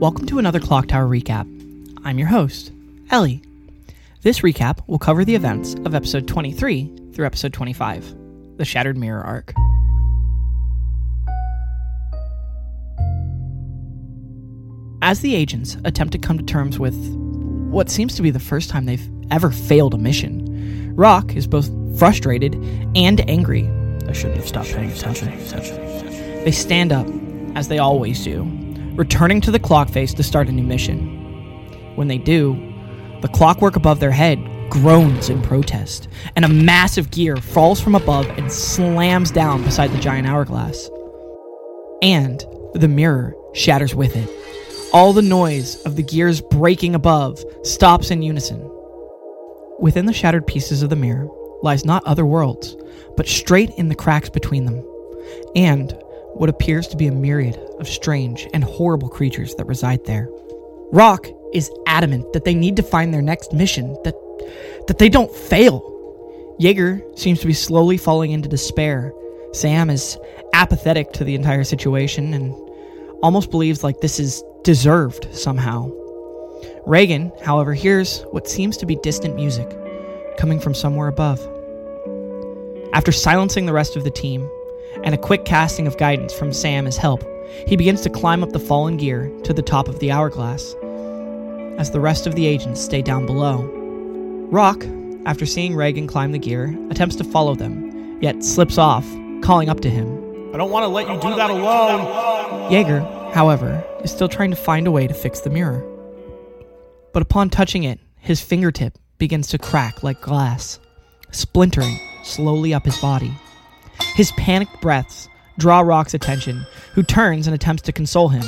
Welcome to another Clock Tower recap. I'm your host, Ellie. This recap will cover the events of episode 23 through episode 25, the Shattered Mirror arc. As the agents attempt to come to terms with what seems to be the first time they've ever failed a mission, Rock is both frustrated and angry. I shouldn't have stopped paying attention. They stand up, as they always do, returning to the clock face to start a new mission. When they do, the clockwork above their head groans in protest, and a massive gear falls from above and slams down beside the giant hourglass. And the mirror shatters with it. All the noise of the gears breaking above stops in unison. Within the shattered pieces of the mirror lies not other worlds, but straight in the cracks between them, and what appears to be a myriad of strange and horrible creatures that reside there. Rock is adamant that they need to find their next mission, that that they don't fail. Jaeger seems to be slowly falling into despair. Sam is apathetic to the entire situation and almost believes like this is deserved somehow. Reagan, however, hears what seems to be distant music coming from somewhere above. After silencing the rest of the team and a quick casting of guidance from Sam as help, he begins to climb up the fallen gear to the top of the hourglass, as the rest of the agents stay down below. Rock, after seeing Reagan climb the gear, attempts to follow them, yet slips off, calling up to him. I don't want to let you do that alone. Jaeger, however, is still trying to find a way to fix the mirror. But upon touching it, his fingertip begins to crack like glass, splintering slowly up his body. His panicked breaths draw Rock's attention, who turns and attempts to console him.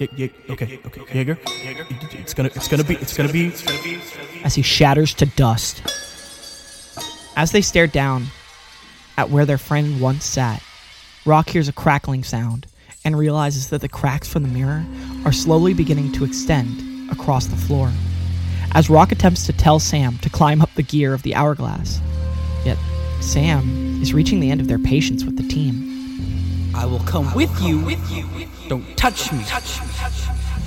Y- y- okay, okay, Jaeger. It's gonna, it's gonna be, it's gonna be. as he shatters to dust. As they stare down at where their friend once sat, Rock hears a crackling sound and realizes that the cracks from the mirror are slowly beginning to extend across the floor. As Rock attempts to tell Sam to climb up the gear of the hourglass, yet Sam is reaching the end of their patience with the team. I will come with you. with you. Don't touch me.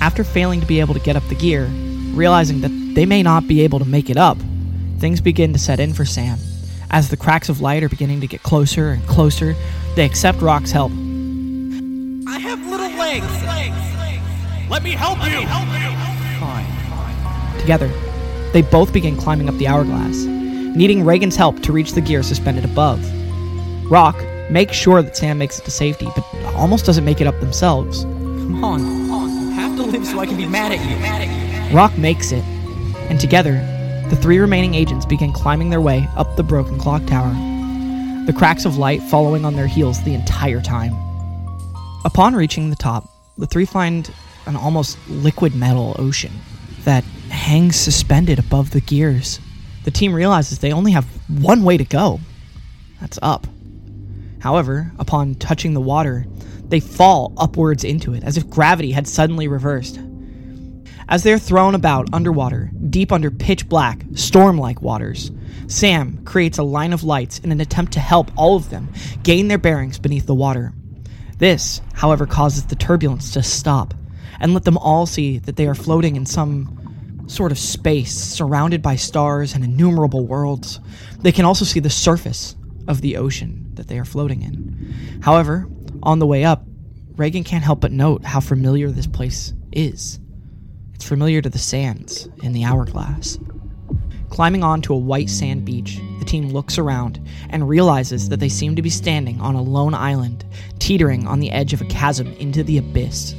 After failing to be able to get up the gear, realizing that they may not be able to make it up, things begin to set in for Sam. As the cracks of light are beginning to get closer and closer, they accept Rock's help. I have little legs. Let me help you. Fine. Together, they both begin climbing up the hourglass, needing Reagan's help to reach the gear suspended above. Rock makes sure that Sam makes it to safety, but almost doesn't make it up themselves. Come on. You have to live so I can be mad at you. Rock makes it, and together, the three remaining agents begin climbing their way up the broken clock tower, the cracks of light following on their heels the entire time. Upon reaching the top, the three find an almost liquid metal ocean that hangs suspended above the gears. The team realizes they only have one way to go that's up. However, upon touching the water, they fall upwards into it as if gravity had suddenly reversed. As they are thrown about underwater, deep under pitch black, storm like waters, Sam creates a line of lights in an attempt to help all of them gain their bearings beneath the water. This, however, causes the turbulence to stop and let them all see that they are floating in some sort of space surrounded by stars and innumerable worlds. They can also see the surface of the ocean that they are floating in. However, on the way up, Reagan can't help but note how familiar this place is. It's familiar to the sands in the hourglass. Climbing onto a white sand beach, the team looks around and realizes that they seem to be standing on a lone island, teetering on the edge of a chasm into the abyss.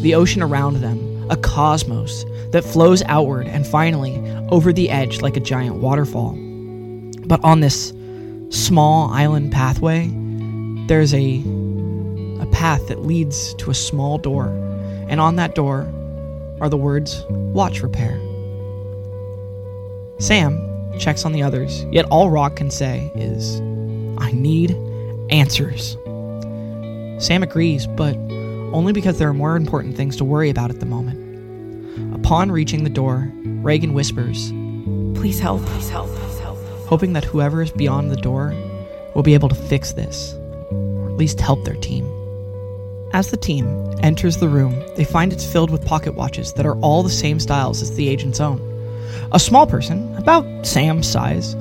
The ocean around them, a cosmos that flows outward and finally over the edge like a giant waterfall. But on this small island pathway, there's a a path that leads to a small door, and on that door are the words watch repair. Sam checks on the others, yet all Rock can say is, I need answers. Sam agrees, but only because there are more important things to worry about at the moment. Upon reaching the door, Reagan whispers, Please help. Please help. Hoping that whoever is beyond the door will be able to fix this, or at least help their team. As the team enters the room, they find it's filled with pocket watches that are all the same styles as the agent's own. A small person, about Sam's size,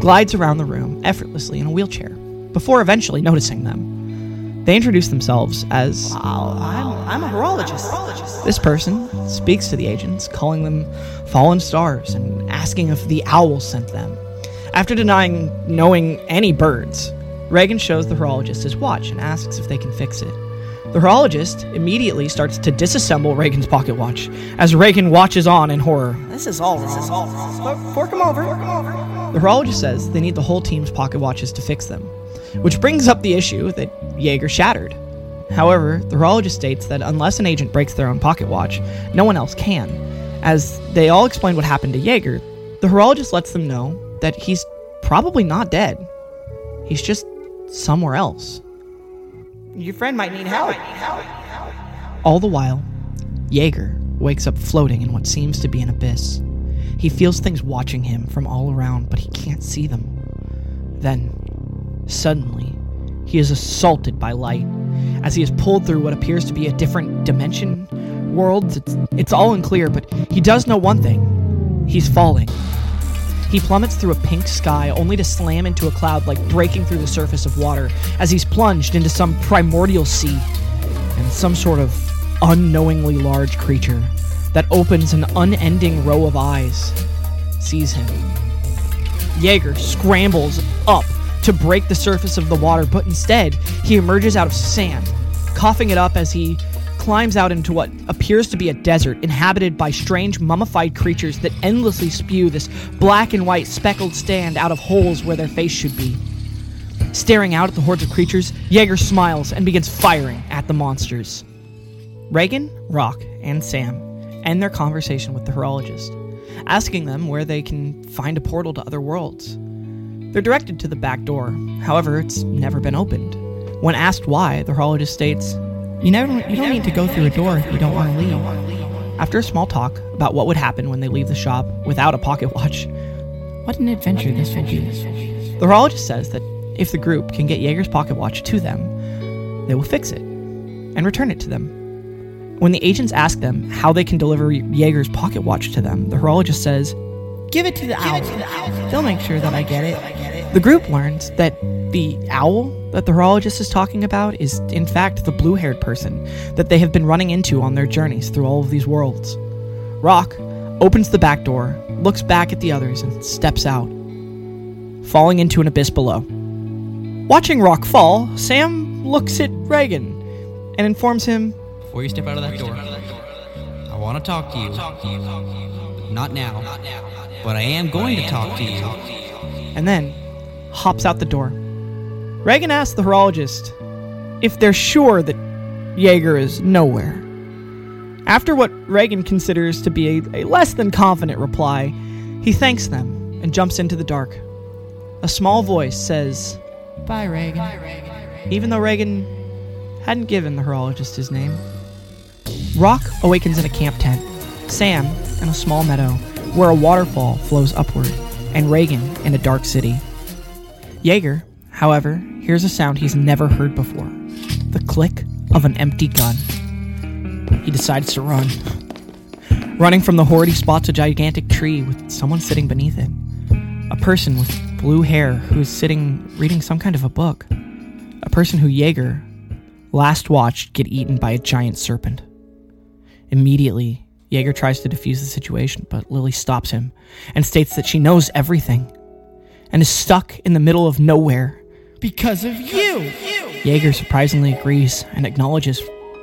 glides around the room effortlessly in a wheelchair, before eventually noticing them. They introduce themselves as wow, I'm, I'm a horologist. this person speaks to the agents, calling them fallen stars and asking if the owl sent them. After denying knowing any birds, Reagan shows the horologist his watch and asks if they can fix it. The horologist immediately starts to disassemble Reagan's pocket watch as Reagan watches on in horror. This is all wrong. Fork- Fork him over. Fork him over. The horologist says they need the whole team's pocket watches to fix them, which brings up the issue that Jaeger shattered. However, the horologist states that unless an agent breaks their own pocket watch, no one else can. As they all explain what happened to Jaeger, the horologist lets them know that he's probably not dead. He's just somewhere else. Your friend might need help. All the while, Jaeger wakes up floating in what seems to be an abyss. He feels things watching him from all around, but he can't see them. Then, suddenly, he is assaulted by light as he is pulled through what appears to be a different dimension, world. It's, it's all unclear, but he does know one thing he's falling. He plummets through a pink sky only to slam into a cloud like breaking through the surface of water as he's plunged into some primordial sea and some sort of unknowingly large creature that opens an unending row of eyes sees him. Jaeger scrambles up to break the surface of the water, but instead he emerges out of sand, coughing it up as he climbs out into what appears to be a desert inhabited by strange mummified creatures that endlessly spew this black and white speckled stand out of holes where their face should be. Staring out at the hordes of creatures, Jaeger smiles and begins firing at the monsters. Reagan, Rock, and Sam end their conversation with the horologist, asking them where they can find a portal to other worlds. They're directed to the back door, however, it's never been opened. When asked why, the horologist states, You never you don't need to go through a door if you don't want to leave. after a small talk about what would happen when they leave the shop without a pocket watch, What an adventure this will be. the horologist says that if the group can get Jaeger's pocket watch to them, they will fix it and return it to them. When the agents ask them how they can deliver Jaeger's pocket watch to them, the horologist says, Give it to the owl. They'll make sure that I get it. The group learns that the owl that the horologist is talking about is, in fact, the blue haired person that they have been running into on their journeys through all of these worlds. Rock opens the back door, looks back at the others, and steps out, falling into an abyss below. Watching Rock fall, Sam looks at Reagan and informs him Before you step out of that door, I want to talk to you. Not now, but I am going to talk to you. and then hops out the door. Reagan asks the horologist if they're sure that Jaeger is nowhere. After what Reagan considers to be a, a less than confident reply, he thanks them and jumps into the dark. A small voice says, Bye, Reagan. even though Reagan hadn't given the horologist his name. Rock awakens in a camp tent, Sam in a small meadow where a waterfall flows upward, and Reagan in a dark city. Jaeger, however, hears a sound he's never heard before the click of an empty gun. He decides to run. Running from the horde, he spots a gigantic tree with someone sitting beneath it. A person with blue hair who is sitting reading some kind of a book. A person who Jaeger last watched get eaten by a giant serpent. Immediately, Jaeger tries to defuse the situation, but Lily stops him and states that she knows everything and is stuck in the middle of nowhere. Because of you. Jaeger surprisingly agrees and acknowledges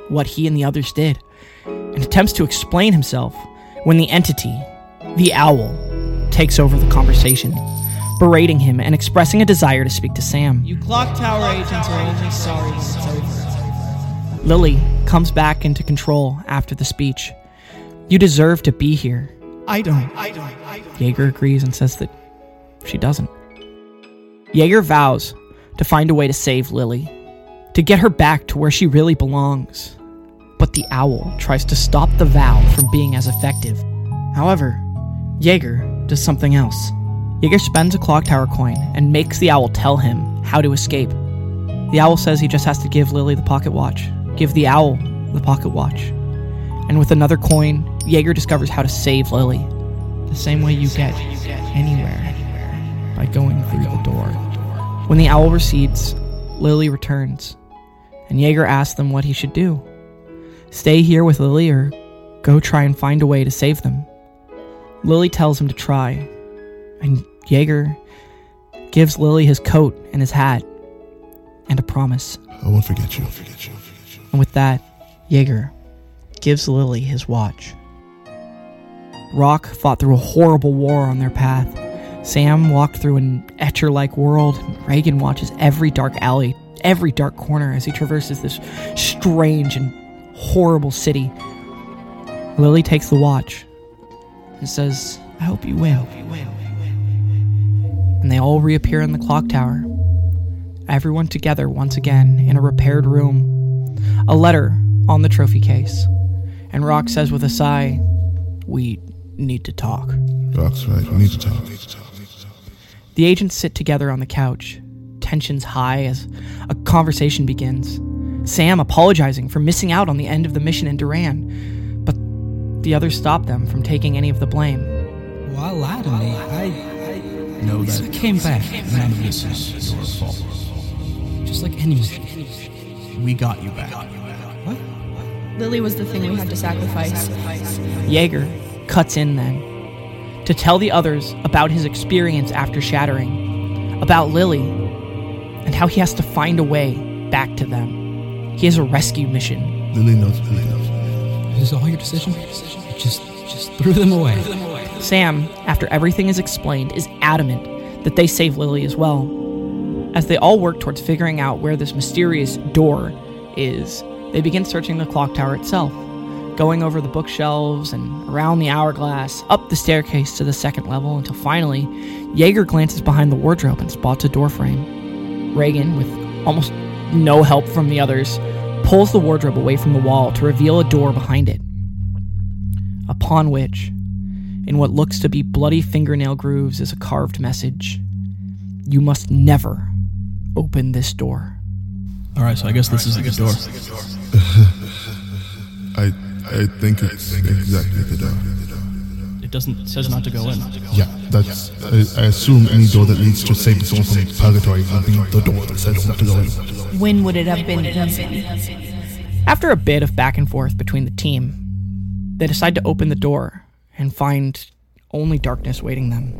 what he and the others did and attempts to explain himself when the entity, the owl, takes over the conversation, berating him and expressing a desire to speak to Sam. You clock tower agents are only sorry when it's over. Lily comes back into control after the speech. You deserve to be here. I don't. I don't. Jaeger agrees and says that she doesn't. Jaeger vows to find a way to save Lily, to get her back to where she really belongs. But the owl tries to stop the vow from being as effective. However, Jaeger does something else. Jaeger spends a clock tower coin and makes the owl tell him how to escape. The owl says he just has to give Lily the pocket watch, give the owl the pocket watch. And with another coin, Jaeger discovers how to save Lily. The same way you get anywhere by going through the door. When the owl recedes, Lily returns, and Jaeger asks them what he should do. Stay here with Lily or go try and find a way to save them. Lily tells him to try, and Jaeger gives Lily his coat and his hat and a promise. I won't forget you. I won't forget you. And with that, Jaeger gives Lily his watch. Rock fought through a horrible war on their path. Sam walked through an Escher like world. Reagan watches every dark alley, every dark corner as he traverses this strange and horrible city. Lily takes the watch and says, I hope you will. And they all reappear in the clock tower. Everyone together once again in a repaired room. A letter on the trophy case. And Rock says with a sigh, We need to talk. Rock's right. We need to talk. The agents sit together on the couch, tensions high as a conversation begins. Sam apologizing for missing out on the end of the mission in Duran, but the others stop them from taking any of the blame. Why lie to me? I Know I that came back. none of this is your fault. Just like any We got you back. What? Lily was the thing we had to sacrifice. Jaeger cuts in then to tell the others about his experience after shattering, about Lily, and how he has to find a way back to them. He has a rescue mission. Lily knows. Lily knows. This is all your decision? You just just threw them away. Sam, after everything is explained, is adamant that they save Lily as well. As they all work towards figuring out where this mysterious door is, they begin searching the clock tower itself, going over the bookshelves and around the hourglass, up the staircase to the second level until finally, Jaeger glances behind the wardrobe and spots a doorframe. Reagan, with almost no help from the others, pulls the wardrobe away from the wall to reveal a door behind it. Upon which, in what looks to be bloody fingernail grooves, is a carved message You must never open this door. All right, so I guess this is the door. I I think it's exactly the door. It doesn't it says not to go in. Yeah, that's. I, I assume any door that leads to save the soul from purgatory will be the door that says not to go in. When would it have been easy? After a bit of back and forth between the team, they decide to open the door and find only darkness waiting them.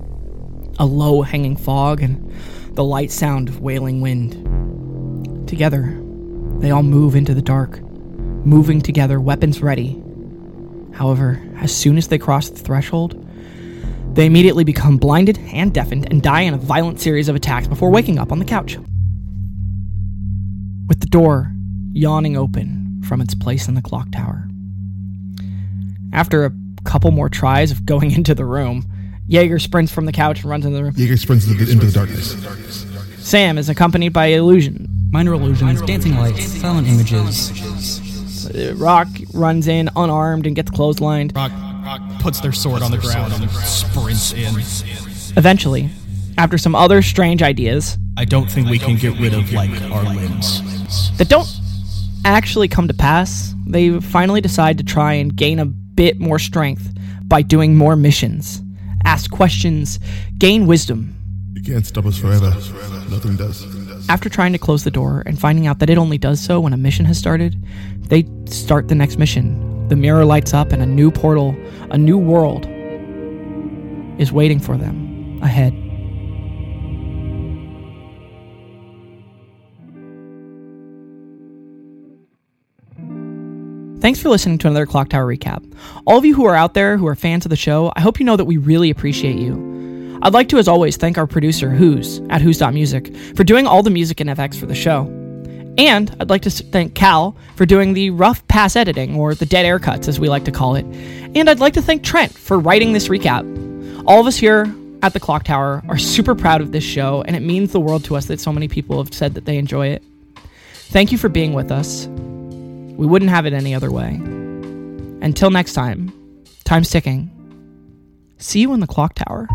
A low hanging fog and the light sound of wailing wind. Together, they all move into the dark, moving together, weapons ready. However, as soon as they cross the threshold, they immediately become blinded and deafened and die in a violent series of attacks before waking up on the couch. With the door yawning open from its place in the clock tower. After a couple more tries of going into the room, Jaeger sprints from the couch and runs into the room. Jaeger sprints into the, into the darkness. Sam is accompanied by Illusion. Minor illusions, dancing lights, silent images. Uh, Rock runs in unarmed and gets clotheslined. Rock, Rock puts their sword on the ground and sprints in. Eventually, after some other strange ideas I don't think we can get rid of like our limbs. that don't actually come to pass, they finally decide to try and gain a bit more strength by doing more missions, ask questions, gain wisdom. You can't stop us forever. Nothing does. After trying to close the door and finding out that it only does so when a mission has started, they start the next mission. The mirror lights up and a new portal, a new world, is waiting for them ahead. Thanks for listening to another Clock Tower recap. All of you who are out there who are fans of the show, I hope you know that we really appreciate you. I'd like to, as always, thank our producer, Who's, at Who's.music, for doing all the music and FX for the show. And I'd like to thank Cal for doing the rough pass editing, or the dead air cuts, as we like to call it. And I'd like to thank Trent for writing this recap. All of us here at the Clock Tower are super proud of this show, and it means the world to us that so many people have said that they enjoy it. Thank you for being with us. We wouldn't have it any other way. Until next time, time's ticking. See you in the clock tower.